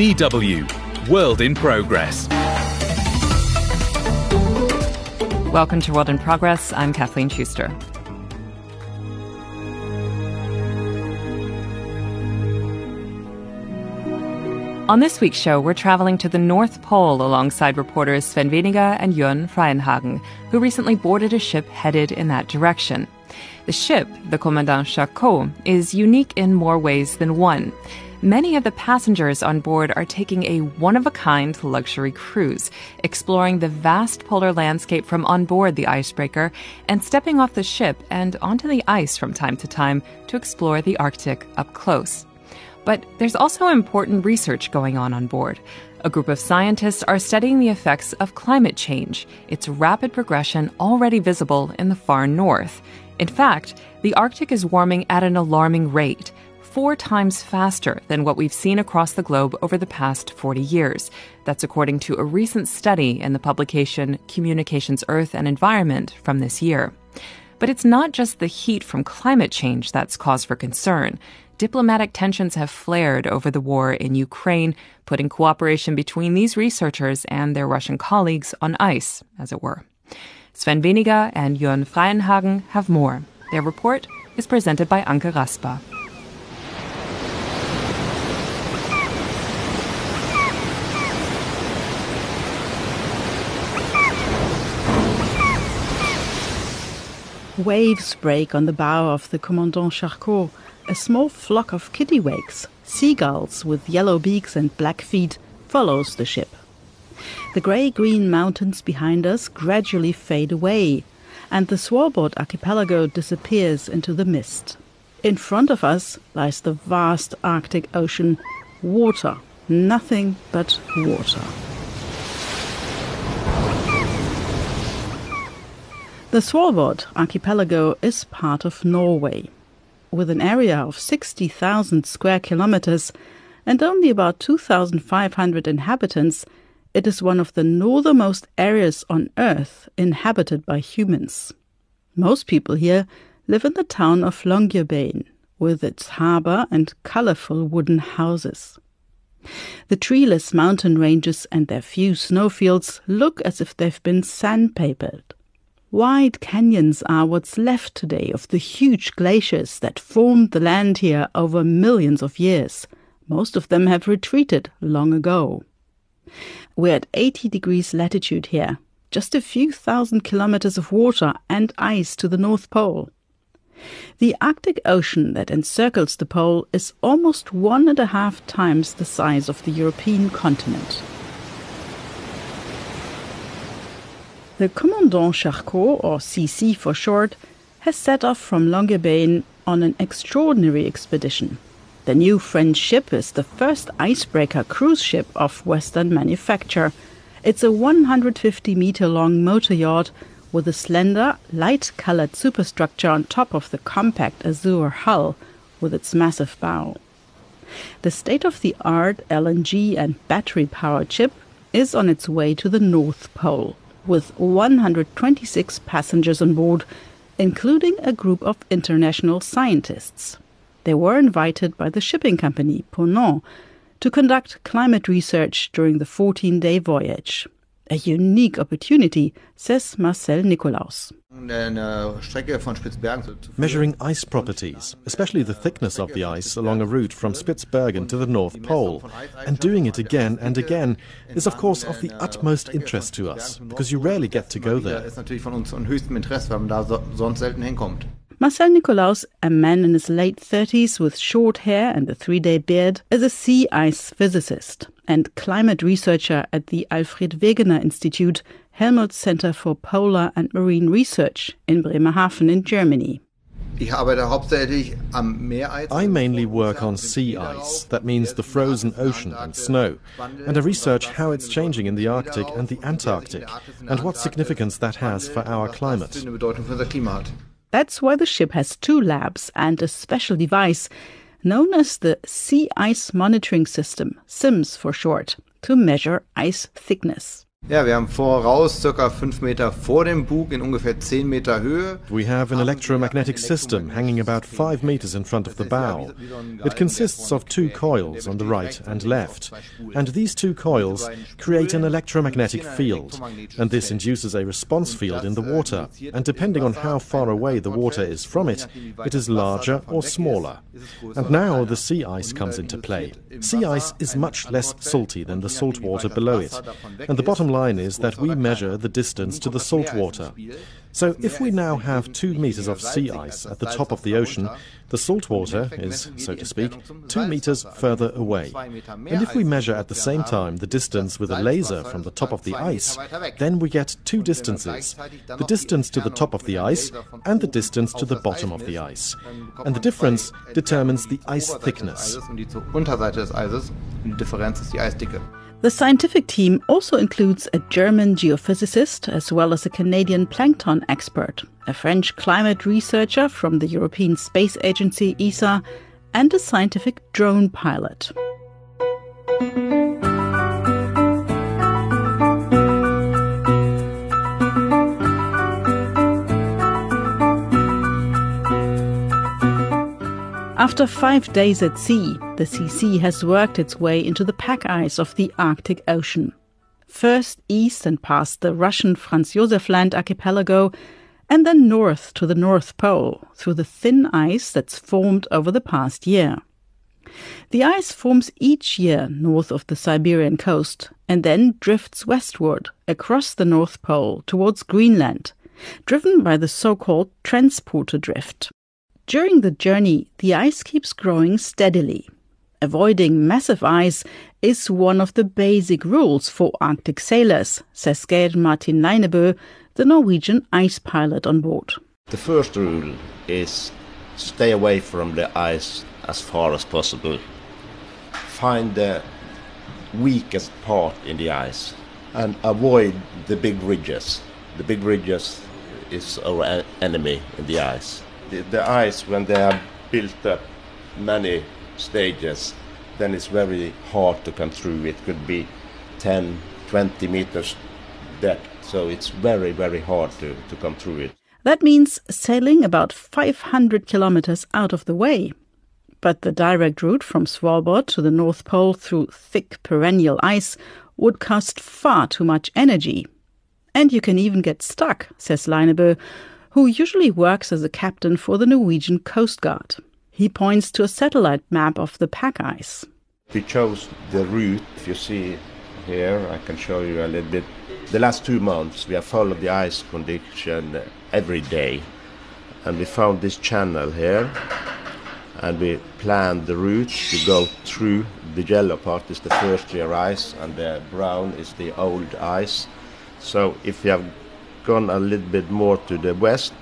DW World in Progress. Welcome to World in Progress. I'm Kathleen Schuster. On this week's show, we're traveling to the North Pole alongside reporters Sven Weniger and Jörn Freienhagen, who recently boarded a ship headed in that direction. The ship, the Commandant Charcot, is unique in more ways than one. Many of the passengers on board are taking a one of a kind luxury cruise, exploring the vast polar landscape from on board the icebreaker and stepping off the ship and onto the ice from time to time to explore the Arctic up close. But there's also important research going on on board. A group of scientists are studying the effects of climate change, its rapid progression already visible in the far north. In fact, the Arctic is warming at an alarming rate, four times faster than what we've seen across the globe over the past 40 years. That's according to a recent study in the publication Communications Earth and Environment from this year. But it's not just the heat from climate change that's cause for concern diplomatic tensions have flared over the war in Ukraine, putting cooperation between these researchers and their Russian colleagues on ice, as it were. Sven Weniger and Jörn Freienhagen have more. Their report is presented by Anke Rasper. Waves break on the bow of the Commandant Charcot a small flock of kittiwakes, seagulls with yellow beaks and black feet, follows the ship. The grey-green mountains behind us gradually fade away, and the Svalbard archipelago disappears into the mist. In front of us lies the vast Arctic Ocean, water, nothing but water. The Svalbard archipelago is part of Norway with an area of 60,000 square kilometers and only about 2,500 inhabitants, it is one of the northernmost areas on Earth inhabited by humans. Most people here live in the town of Longyearbyen, with its harbor and colorful wooden houses. The treeless mountain ranges and their few snowfields look as if they've been sandpapered. Wide canyons are what's left today of the huge glaciers that formed the land here over millions of years. Most of them have retreated long ago. We're at 80 degrees latitude here, just a few thousand kilometers of water and ice to the North Pole. The Arctic Ocean that encircles the pole is almost one and a half times the size of the European continent. The Commandant Charcot, or CC for short, has set off from Longyearbyen on an extraordinary expedition. The new French ship is the first icebreaker cruise ship of Western manufacture. It's a 150 meter long motor yacht with a slender, light colored superstructure on top of the compact azure hull with its massive bow. The state of the art LNG and battery powered ship is on its way to the North Pole with 126 passengers on board, including a group of international scientists. They were invited by the shipping company Ponant to conduct climate research during the 14 day voyage. A unique opportunity, says Marcel Nikolaus. Measuring ice properties, especially the thickness of the ice along a route from Spitsbergen to the North Pole, and doing it again and again is of course of the utmost interest to us, because you rarely get to go there. Marcel Nikolaus, a man in his late 30s with short hair and a three day beard, is a sea ice physicist and climate researcher at the Alfred Wegener Institute, Helmholtz Center for Polar and Marine Research in Bremerhaven in Germany. I mainly work on sea ice, that means the frozen ocean and snow, and I research how it's changing in the Arctic and the Antarctic, and what significance that has for our climate. That's why the ship has two labs and a special device known as the Sea Ice Monitoring System, SIMS for short, to measure ice thickness. Ja, wir haben voraus circa 5 Meter vor dem Bug in ungefähr 10 Meter Höhe. We have an electromagnetic system hanging about 5 meters in front of the bow. It consists of two coils on the right and left, and these two coils create an electromagnetic field, and this induces a response field in the water, and depending on how far away the water is from it, it is larger or smaller. And now the sea ice comes into play. Sea ice is much less salty than the salt water below it, and the bottom line is that we measure the distance to the salt water. So if we now have two meters of sea ice at the top of the ocean, the salt water is, so to speak, two meters further away. And if we measure at the same time the distance with a laser from the top of the ice, then we get two distances the distance to the top of the ice and the distance to the bottom of the ice. And the difference determines the ice thickness. The scientific team also includes a German geophysicist as well as a Canadian plankton expert, a French climate researcher from the European Space Agency ESA, and a scientific drone pilot. After five days at sea, the CC has worked its way into the pack ice of the Arctic Ocean. First east and past the Russian Franz Josef Land archipelago, and then north to the North Pole through the thin ice that's formed over the past year. The ice forms each year north of the Siberian coast and then drifts westward across the North Pole towards Greenland, driven by the so called transpolar drift. During the journey, the ice keeps growing steadily. Avoiding massive ice is one of the basic rules for Arctic sailors, says Geir Martin Leinebø, the Norwegian ice pilot on board. The first rule is stay away from the ice as far as possible. Find the weakest part in the ice and avoid the big ridges. The big ridges is our enemy in the ice the, the ice, when they are built up many stages, then it's very hard to come through. It could be 10, 20 meters depth, so it's very, very hard to, to come through it. That means sailing about 500 kilometers out of the way. But the direct route from Svalbard to the North Pole through thick perennial ice would cost far too much energy. And you can even get stuck, says Leinebø, who usually works as a captain for the Norwegian Coast Guard. He points to a satellite map of the pack ice. We chose the route. If you see here, I can show you a little bit. The last two months, we have followed the ice condition every day. And we found this channel here. And we planned the route to go through. The yellow part is the first year ice, and the brown is the old ice. So if you have gone a little bit more to the west,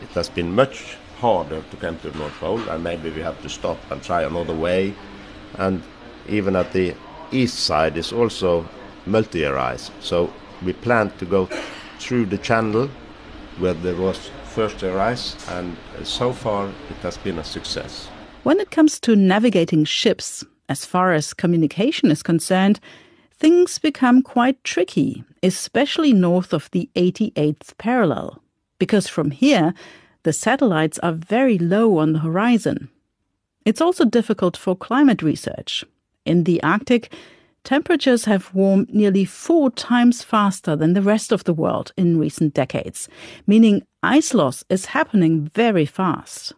it has been much harder to come to the North Pole, and maybe we have to stop and try another way. And even at the east side is also multi-year ice. So we planned to go through the channel where there was first ice, and so far it has been a success. When it comes to navigating ships, as far as communication is concerned, things become quite tricky, especially north of the 88th parallel, because from here, the satellites are very low on the horizon. It's also difficult for climate research. In the Arctic, temperatures have warmed nearly four times faster than the rest of the world in recent decades, meaning ice loss is happening very fast.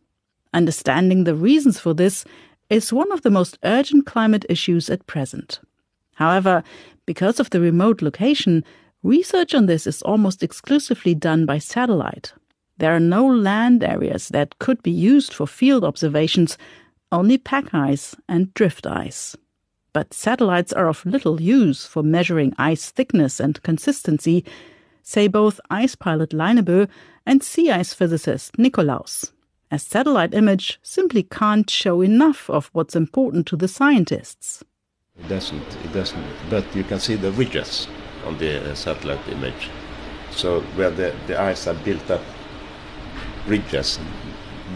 Understanding the reasons for this is one of the most urgent climate issues at present. However, because of the remote location, research on this is almost exclusively done by satellite. There are no land areas that could be used for field observations, only pack ice and drift ice. But satellites are of little use for measuring ice thickness and consistency, say both ice pilot Leinebø and sea ice physicist Nikolaus. A satellite image simply can't show enough of what's important to the scientists. It doesn't, it doesn't, but you can see the ridges on the uh, satellite image. So where the, the ice are built up ridges,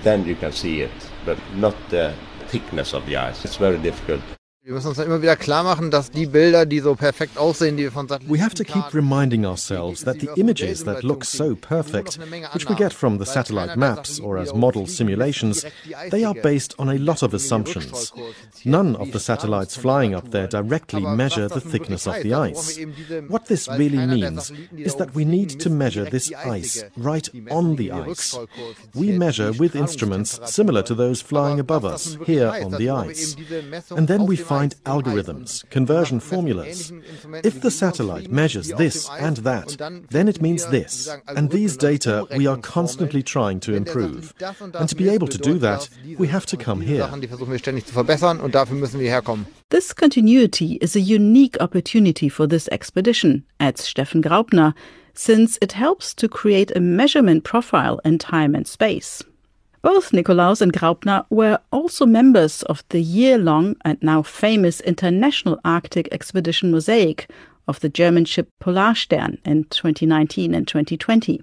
then you can see it, but not the thickness of the ice. It's very difficult. Wir müssen uns immer wieder klar machen, dass die Bilder, die so perfekt aussehen, die wir von We have to keep reminding ourselves that the images that look so perfect, which we get from the satellite maps or as model simulations, they are based on a lot of assumptions. None of the satellites flying up there directly measure the thickness of the ice. What this really means is that we need to measure this ice right on the ice. We measure with instruments similar to those flying above us here on the ice. And then we find find algorithms, conversion formulas. If the satellite measures this and that, then it means this. And these data we are constantly trying to improve. And to be able to do that, we have to come here. This continuity is a unique opportunity for this expedition, adds Steffen Graupner, since it helps to create a measurement profile in time and space. Both Nikolaus and Graupner were also members of the year long and now famous International Arctic Expedition Mosaic of the German ship Polarstern in 2019 and 2020.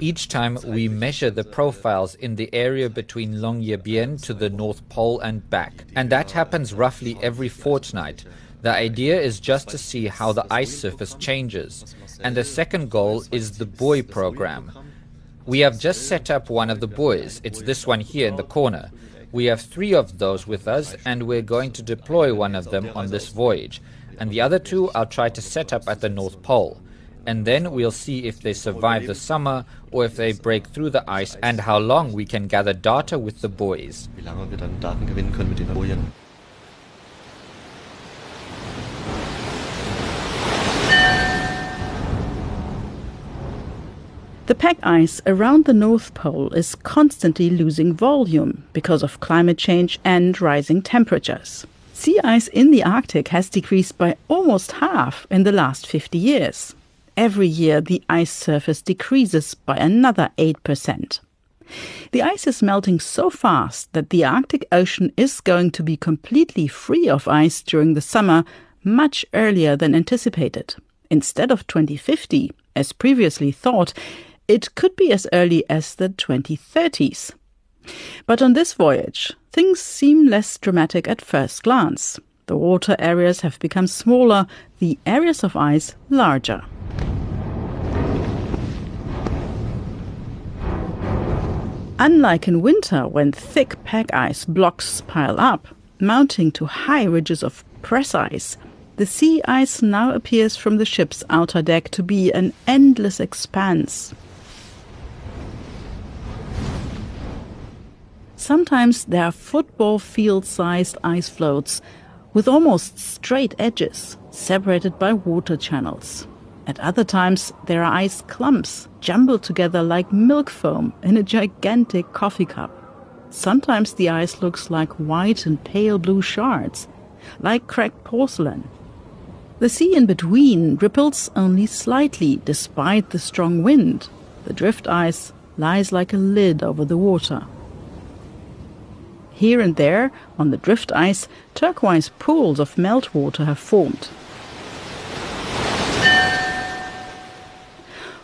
Each time we measure the profiles in the area between Longyearbyen to the North Pole and back, and that happens roughly every fortnight. The idea is just to see how the ice surface changes. And the second goal is the buoy program. We have just set up one of the buoys. It's this one here in the corner. We have three of those with us, and we're going to deploy one of them on this voyage. And the other two I'll try to set up at the North Pole. And then we'll see if they survive the summer or if they break through the ice and how long we can gather data with the buoys. The pack ice around the North Pole is constantly losing volume because of climate change and rising temperatures. Sea ice in the Arctic has decreased by almost half in the last 50 years. Every year, the ice surface decreases by another 8%. The ice is melting so fast that the Arctic Ocean is going to be completely free of ice during the summer much earlier than anticipated. Instead of 2050, as previously thought, it could be as early as the 2030s. But on this voyage, things seem less dramatic at first glance. The water areas have become smaller, the areas of ice larger. Unlike in winter, when thick pack ice blocks pile up, mounting to high ridges of press ice, the sea ice now appears from the ship's outer deck to be an endless expanse. Sometimes there are football field sized ice floats with almost straight edges, separated by water channels. At other times, there are ice clumps jumbled together like milk foam in a gigantic coffee cup. Sometimes the ice looks like white and pale blue shards, like cracked porcelain. The sea in between ripples only slightly despite the strong wind. The drift ice lies like a lid over the water. Here and there, on the drift ice, turquoise pools of meltwater have formed.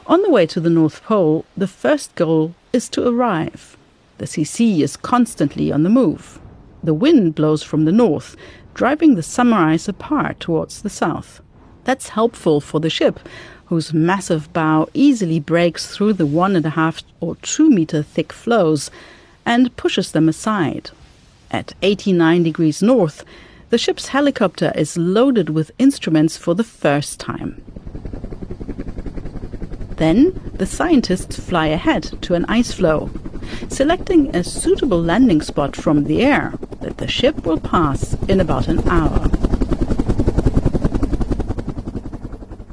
On the way to the North Pole, the first goal is to arrive. The CC is constantly on the move. The wind blows from the north, driving the summer ice apart towards the south. That's helpful for the ship, whose massive bow easily breaks through the one and a half or two meter thick floes and pushes them aside. At 89 degrees north, the ship's helicopter is loaded with instruments for the first time. Then the scientists fly ahead to an ice floe, selecting a suitable landing spot from the air that the ship will pass in about an hour.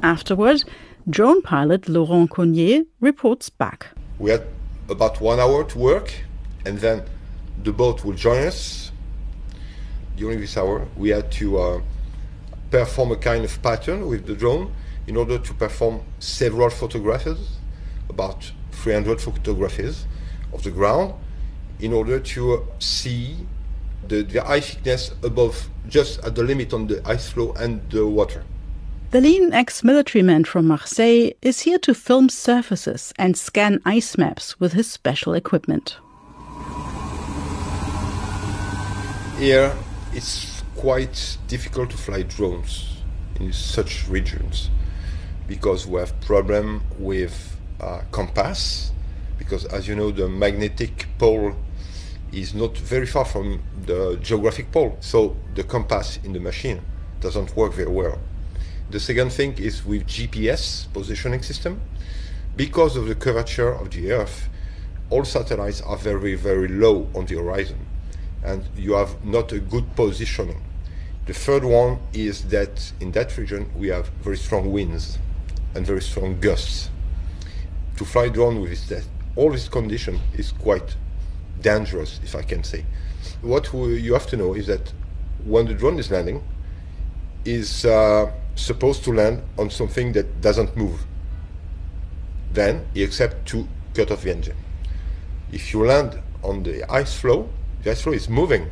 Afterward, drone pilot Laurent Cognier reports back. We had about one hour to work, and then the boat will join us during this hour. We had to uh, perform a kind of pattern with the drone in order to perform several photographs, about 300 photographs of the ground, in order to see the, the ice thickness above, just at the limit on the ice floe and the water. The lean ex military man from Marseille is here to film surfaces and scan ice maps with his special equipment. Here, it's quite difficult to fly drones in such regions because we have problem with uh, compass because as you know the magnetic pole is not very far from the geographic pole so the compass in the machine doesn't work very well. The second thing is with GPS positioning system. Because of the curvature of the earth all satellites are very very low on the horizon and you have not a good positioning the third one is that in that region we have very strong winds and very strong gusts. To fly drone with this, all this condition is quite dangerous, if I can say. What we, you have to know is that when the drone is landing, is uh, supposed to land on something that doesn't move. Then you accept to cut off the engine. If you land on the ice floe, floe is moving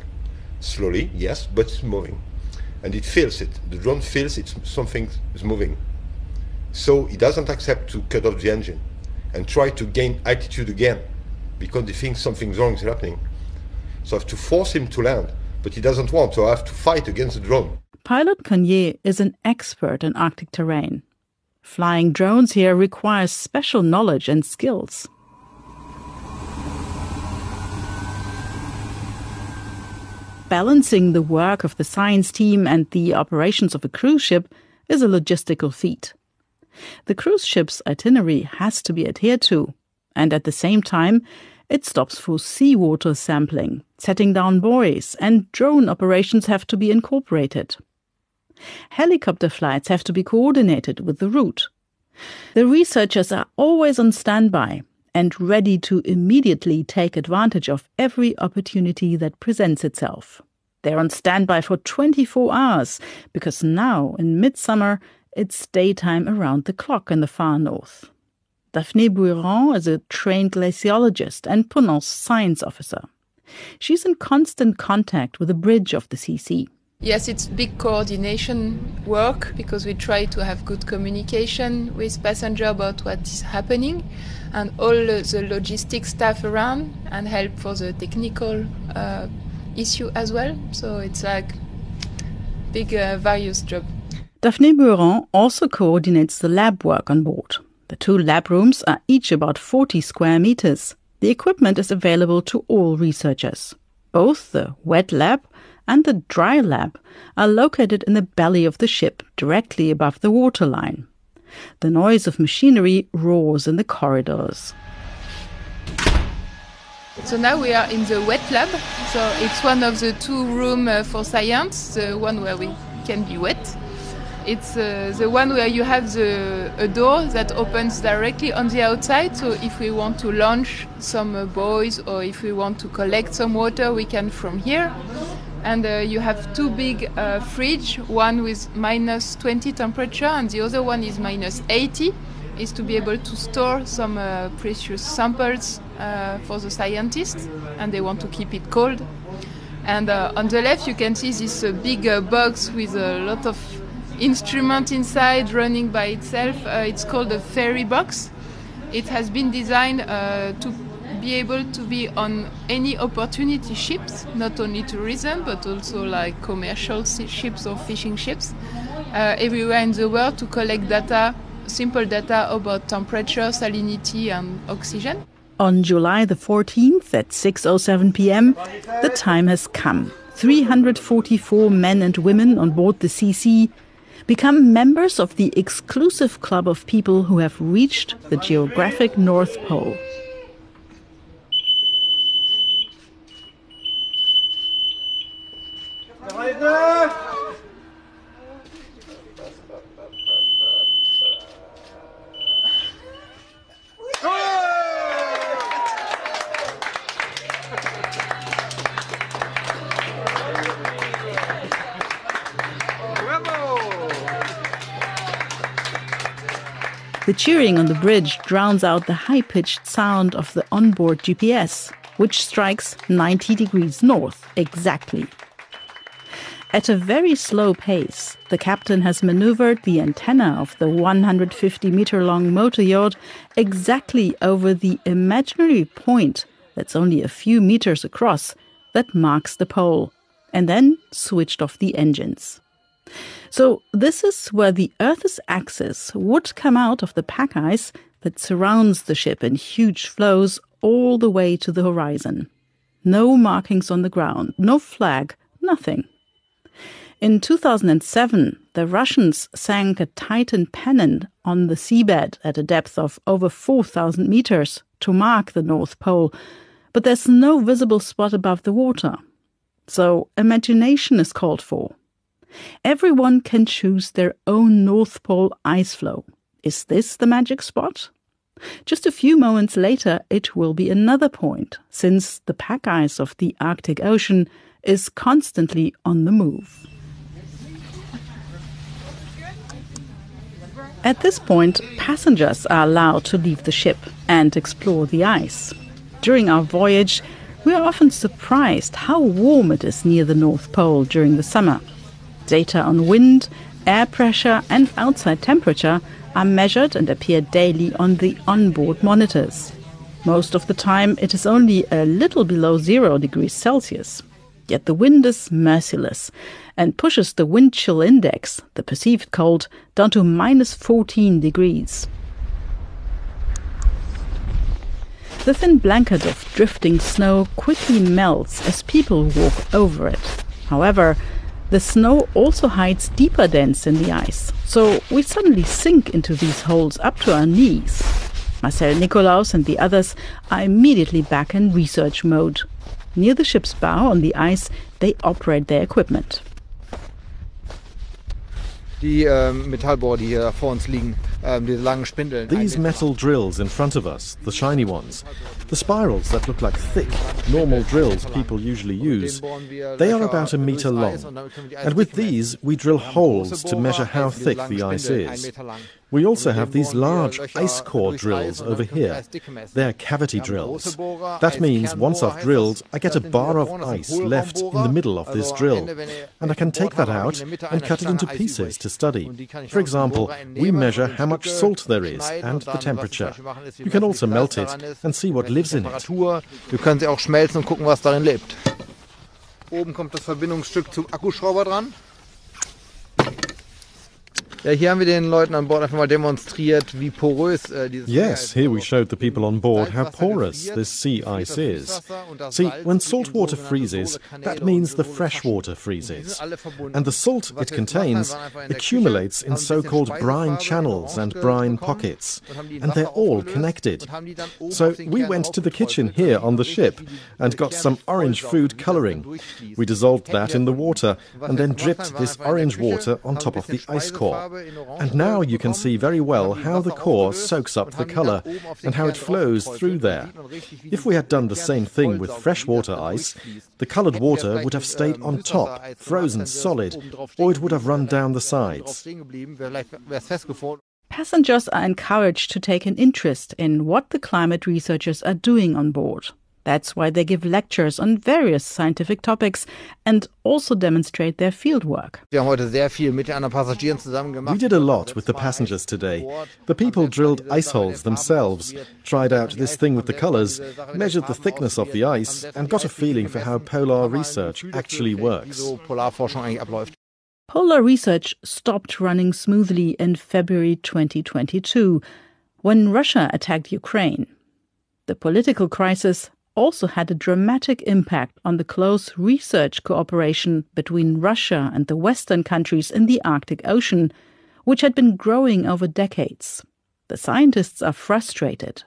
slowly, yes, but it's moving, and it feels it. The drone feels it's something is moving. So he doesn't accept to cut off the engine and try to gain altitude again because he thinks something wrong is happening. So I have to force him to land, but he doesn't want, so I have to fight against the drone. Pilot Cognier is an expert in Arctic terrain. Flying drones here requires special knowledge and skills. Balancing the work of the science team and the operations of a cruise ship is a logistical feat. The cruise ship's itinerary has to be adhered to, and at the same time, it stops for seawater sampling, setting down buoys, and drone operations have to be incorporated. Helicopter flights have to be coordinated with the route. The researchers are always on standby and ready to immediately take advantage of every opportunity that presents itself. They're on standby for 24 hours because now, in midsummer, it's daytime around the clock in the far north. Daphne Bouiron is a trained glaciologist and Ponant's science officer. She's in constant contact with the bridge of the CC. Yes, it's big coordination work because we try to have good communication with passenger about what is happening and all the logistic staff around and help for the technical uh, issue as well. So it's like big uh, various job. Daphne Bouiron also coordinates the lab work on board. The two lab rooms are each about 40 square meters. The equipment is available to all researchers. Both the wet lab and the dry lab are located in the belly of the ship, directly above the waterline. The noise of machinery roars in the corridors. So now we are in the wet lab. So it's one of the two rooms uh, for science, the one where we can be wet it's uh, the one where you have the, a door that opens directly on the outside. So if we want to launch some uh, buoys or if we want to collect some water, we can from here. And uh, you have two big uh, fridge, one with minus 20 temperature and the other one is minus 80, is to be able to store some uh, precious samples uh, for the scientists and they want to keep it cold. And on the left you can see this big box with a lot of instrument inside running by itself. Uh, it's called a FerryBox. It has been designed uh, to be able to be on any opportunity ships, not only tourism but also like commercial ships or fishing ships, uh, everywhere in the world to collect data, simple data about temperature, salinity, and oxygen. On July the 14th at 6:07 p.m., the time has come. 344 men and women on board the CC Become members of the exclusive club of people who have reached the geographic North Pole. The cheering on the bridge drowns out the high pitched sound of the onboard GPS, which strikes 90 degrees north exactly. At a very slow pace, the captain has maneuvered the antenna of the 150 meter long motor yacht exactly over the imaginary point that's only a few meters across that marks the pole. and then switched off the engines. So, this is where the Earth's axis would come out of the pack ice that surrounds the ship in huge floes all the way to the horizon. No markings on the ground, no flag, nothing. In 2007, the Russians sank a Titan pennon on the seabed at a depth of over 4,000 meters to mark the North Pole, but there's no visible spot above the water. So imagination is called for. Everyone can choose their own North Pole ice floe. Is this the magic spot? Just a few moments later, it will be another point, since the pack ice of the Arctic Ocean is constantly on the move. At this point, passengers are allowed to leave the ship and explore the ice. During our voyage, we are often surprised how warm it is near the North Pole during the summer. Data on wind, air pressure, and outside temperature are measured and appear daily on the onboard monitors. Most of the time, it is only a little below zero degrees Celsius. Yet the wind is merciless and pushes the wind chill index, the perceived cold, down to minus 14 degrees. The thin blanket of drifting snow quickly melts as people walk over it. However, the snow also hides deeper dents in the ice, so we suddenly sink into these holes up to our knees. Marcel Nikolaus and the others are immediately back in research mode. Near the ship's bow on the ice, they operate their equipment. Die ähm, Metallbohrer, die hier vor uns liegen, Spindeln. These metal drills in front of us, the shiny ones, the spirals that look like thick, normal drills people usually use, they are about a meter long. And with these, we drill holes to measure how thick the ice is. We also have these large ice core drills over here. They're cavity drills. That means once I've drilled, I get a bar of ice left in the middle of this drill. And I can take that out and cut it into pieces to study. For example, we measure how much salt there is and the temperature. You can also melt it and see what lives in it. Oben kommt das Verbindungsstück zum Akkuschrauber dran. Ja, hier haben wir den Leuten an Bord einfach mal demonstriert, wie porös äh, dieses Yes, here we showed the people on board how porous this sea ice is. See, when salt water freezes, that means the fresh water freezes. And the salt it contains accumulates in so called brine channels and brine pockets, and they're all connected. So we went to the kitchen here on the ship and got some orange food colouring. We dissolved that in the water and then dripped this orange water on top of the ice core. And now you can see very well how the core soaks up the colour and how it flows through there. If we had done the same thing with freshwater ice, the coloured water would have stayed on top, frozen solid, or it would have run down the sides. Passengers are encouraged to take an interest in what the climate researchers are doing on board. That's why they give lectures on various scientific topics and also demonstrate their fieldwork. Wir haben heute sehr viel mit den anderen Passagieren zusammen We did a lot with the passengers today. The people drilled ice holes themselves, tried out this thing with the colours, measured the thickness of the ice, and got a feeling for how polar research actually works. so Polarforschung eigentlich abläuft. Polar research stopped running smoothly in February 2022 when Russia attacked Ukraine. The political crisis also had a dramatic impact on the close research cooperation between Russia and the Western countries in the Arctic Ocean, which had been growing over decades. The scientists are frustrated.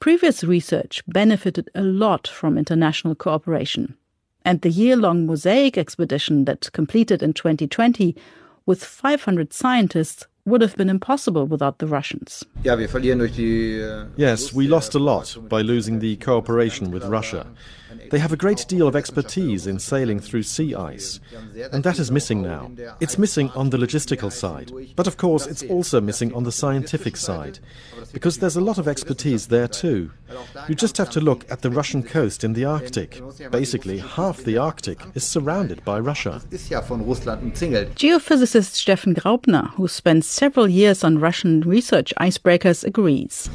Previous research benefited a lot from international cooperation. And the year long Mosaic expedition that completed in 2020 with 500 scientists would have been impossible without the Russians. Yes, we lost a lot by losing the cooperation with Russia. They have a great deal of expertise in sailing through sea ice, and that is missing now. It's missing on the logistical side, but of course it's also missing on the scientific side, because there's a lot of expertise there too. You just have to look at the Russian coast in the Arctic. Basically, half the Arctic is surrounded by Russia. ist ja von Russland umzingelt. Geophysicist Stefan Graupner, who spent several years on Russian research icebreakers, agrees.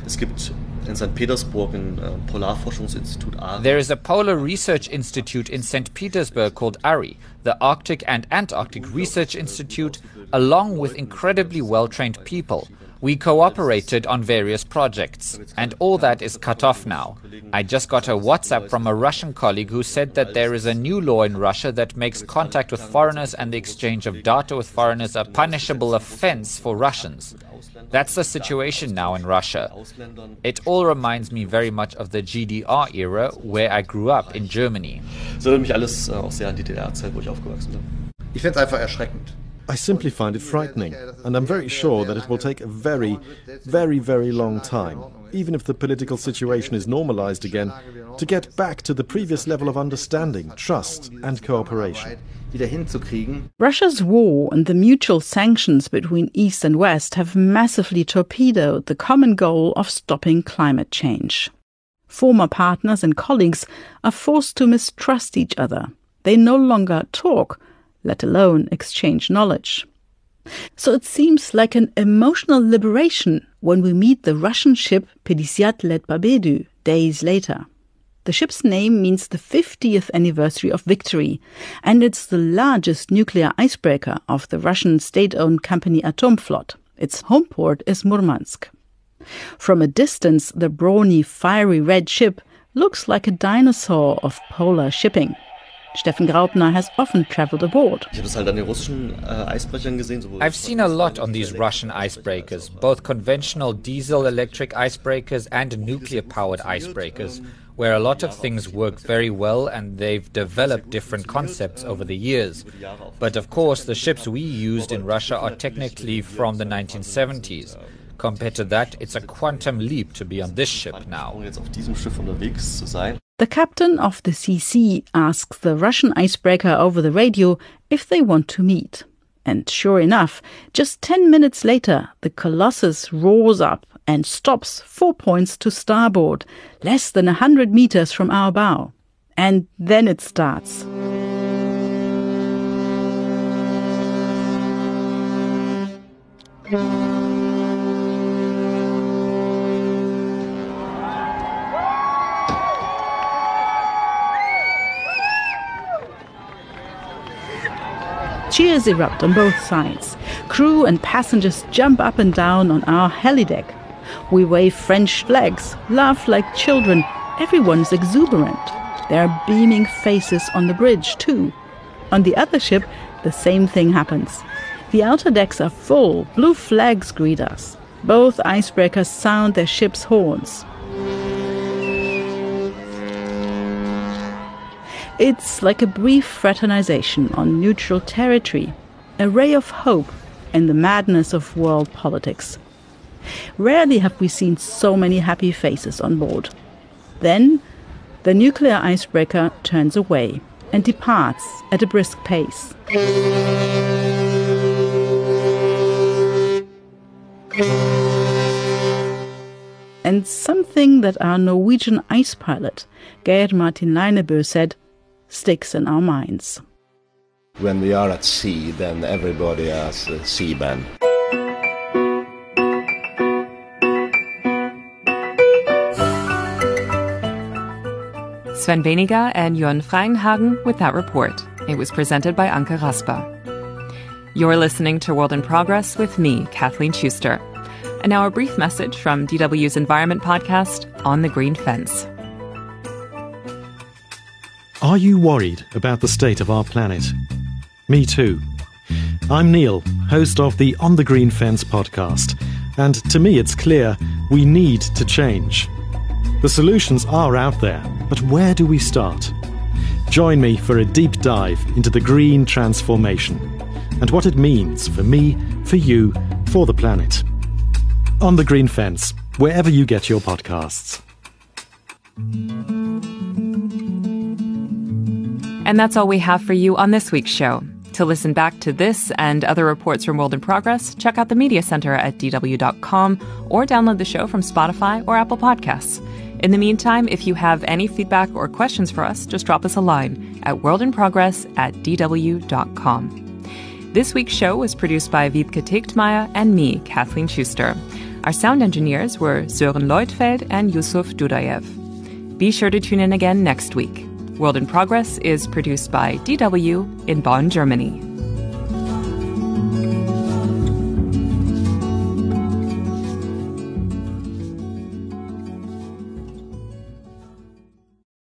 In St. Petersburg ein äh, Polarforschungsinstitut ARI. There is a polar research institute in St. Petersburg called ARI, the Arctic and Antarctic Research Institute, along with incredibly well trained people. We cooperated on various projects, and all that is cut off now. I just got a WhatsApp from a Russian colleague who said that there is a new law in Russia that makes contact with foreigners and the exchange of data with foreigners a punishable offense for Russians. That's the situation now in Russia. It all reminds me very much of the GDR era where I grew up in Germany. Das erinnert mich alles äh, auch sehr an die DDR-Zeit, wo ich aufgewachsen bin. Ich finde es einfach erschreckend. I simply find it frightening, and I'm very sure that it will take a very, very, very long time, even if the political situation is normalized again, to get back to the previous level of understanding, trust, and cooperation. Russia's war and the mutual sanctions between East and West have massively torpedoed the common goal of stopping climate change. Former partners and colleagues are forced to mistrust each other. They no longer talk, let alone exchange knowledge. So it seems like an emotional liberation when we meet the Russian ship Pyatdesyat Let Pobedy days later. The ship's name means the 50th anniversary of victory, and it's the largest nuclear icebreaker of the Russian state owned company Atomflot. Its home port is Murmansk. From a distance, the brawny, fiery red ship looks like a dinosaur of polar shipping. Steffen Graupner has often traveled aboard. Ich habe das halt an den russischen äh, Eisbrechern gesehen. sowohl- I've seen a lot on these Russian icebreakers, both conventional diesel electric icebreakers and nuclear powered icebreakers, where a lot of things work very well and they've developed different concepts over the years. But of course, the ships we used in Russia are technically from the 1970s. Compared to that, it's a quantum leap to be on this ship now. The captain of the CC asks the Russian icebreaker over the radio if they want to meet. And sure enough, just 10 minutes later, the Colossus roars up and stops four points to starboard, less than a 100 meters from our bow. And then it starts. Cheers erupt on both sides. Crew and passengers jump up and down on our helideck. We wave French flags, laugh like children. Everyone's exuberant. There are beaming faces on the bridge, too. On the other ship, the same thing happens. The outer decks are full, blue flags greet us. Both icebreakers sound their ship's horns. It's like a brief fraternization on neutral territory, a ray of hope in the madness of world politics. Rarely have we seen so many happy faces on board. Then, the nuclear icebreaker turns away and departs at a brisk pace. And something that our Norwegian ice pilot, Geir Martin Leinebø, said sticks in our minds. When we are at sea, then everybody has a seaman. Sven Weniger and Jörn Freienhagen with that report. It was presented by Anke Rasper. You're listening to World in Progress with me, Kathleen Schuster. And now a brief message from DW's Environment podcast, On the Green Fence. Are you worried about the state of our planet? Me too. I'm Neil, host of the On the Green Fence podcast, and to me it's clear we need to change. The solutions are out there, but where do we start? Join me for a deep dive into the green transformation and what it means for me, for you, for the planet. On the Green Fence, wherever you get your podcasts. And that's all we have for you on this week's show. To listen back to this and other reports from World in Progress, check out the Media Center at dw.com or download the show from Spotify or Apple Podcasts. In the meantime, if you have any feedback or questions for us, just drop us a line at worldinprogress at dw.com. This week's show was produced by Wiebke Tegtmeier and me, Kathleen Schuster. Our sound engineers were Sören Leutfeld and Yusuf Dudayev. Be sure to tune in again next week. World in Progress is produced by DW in Bonn, Germany.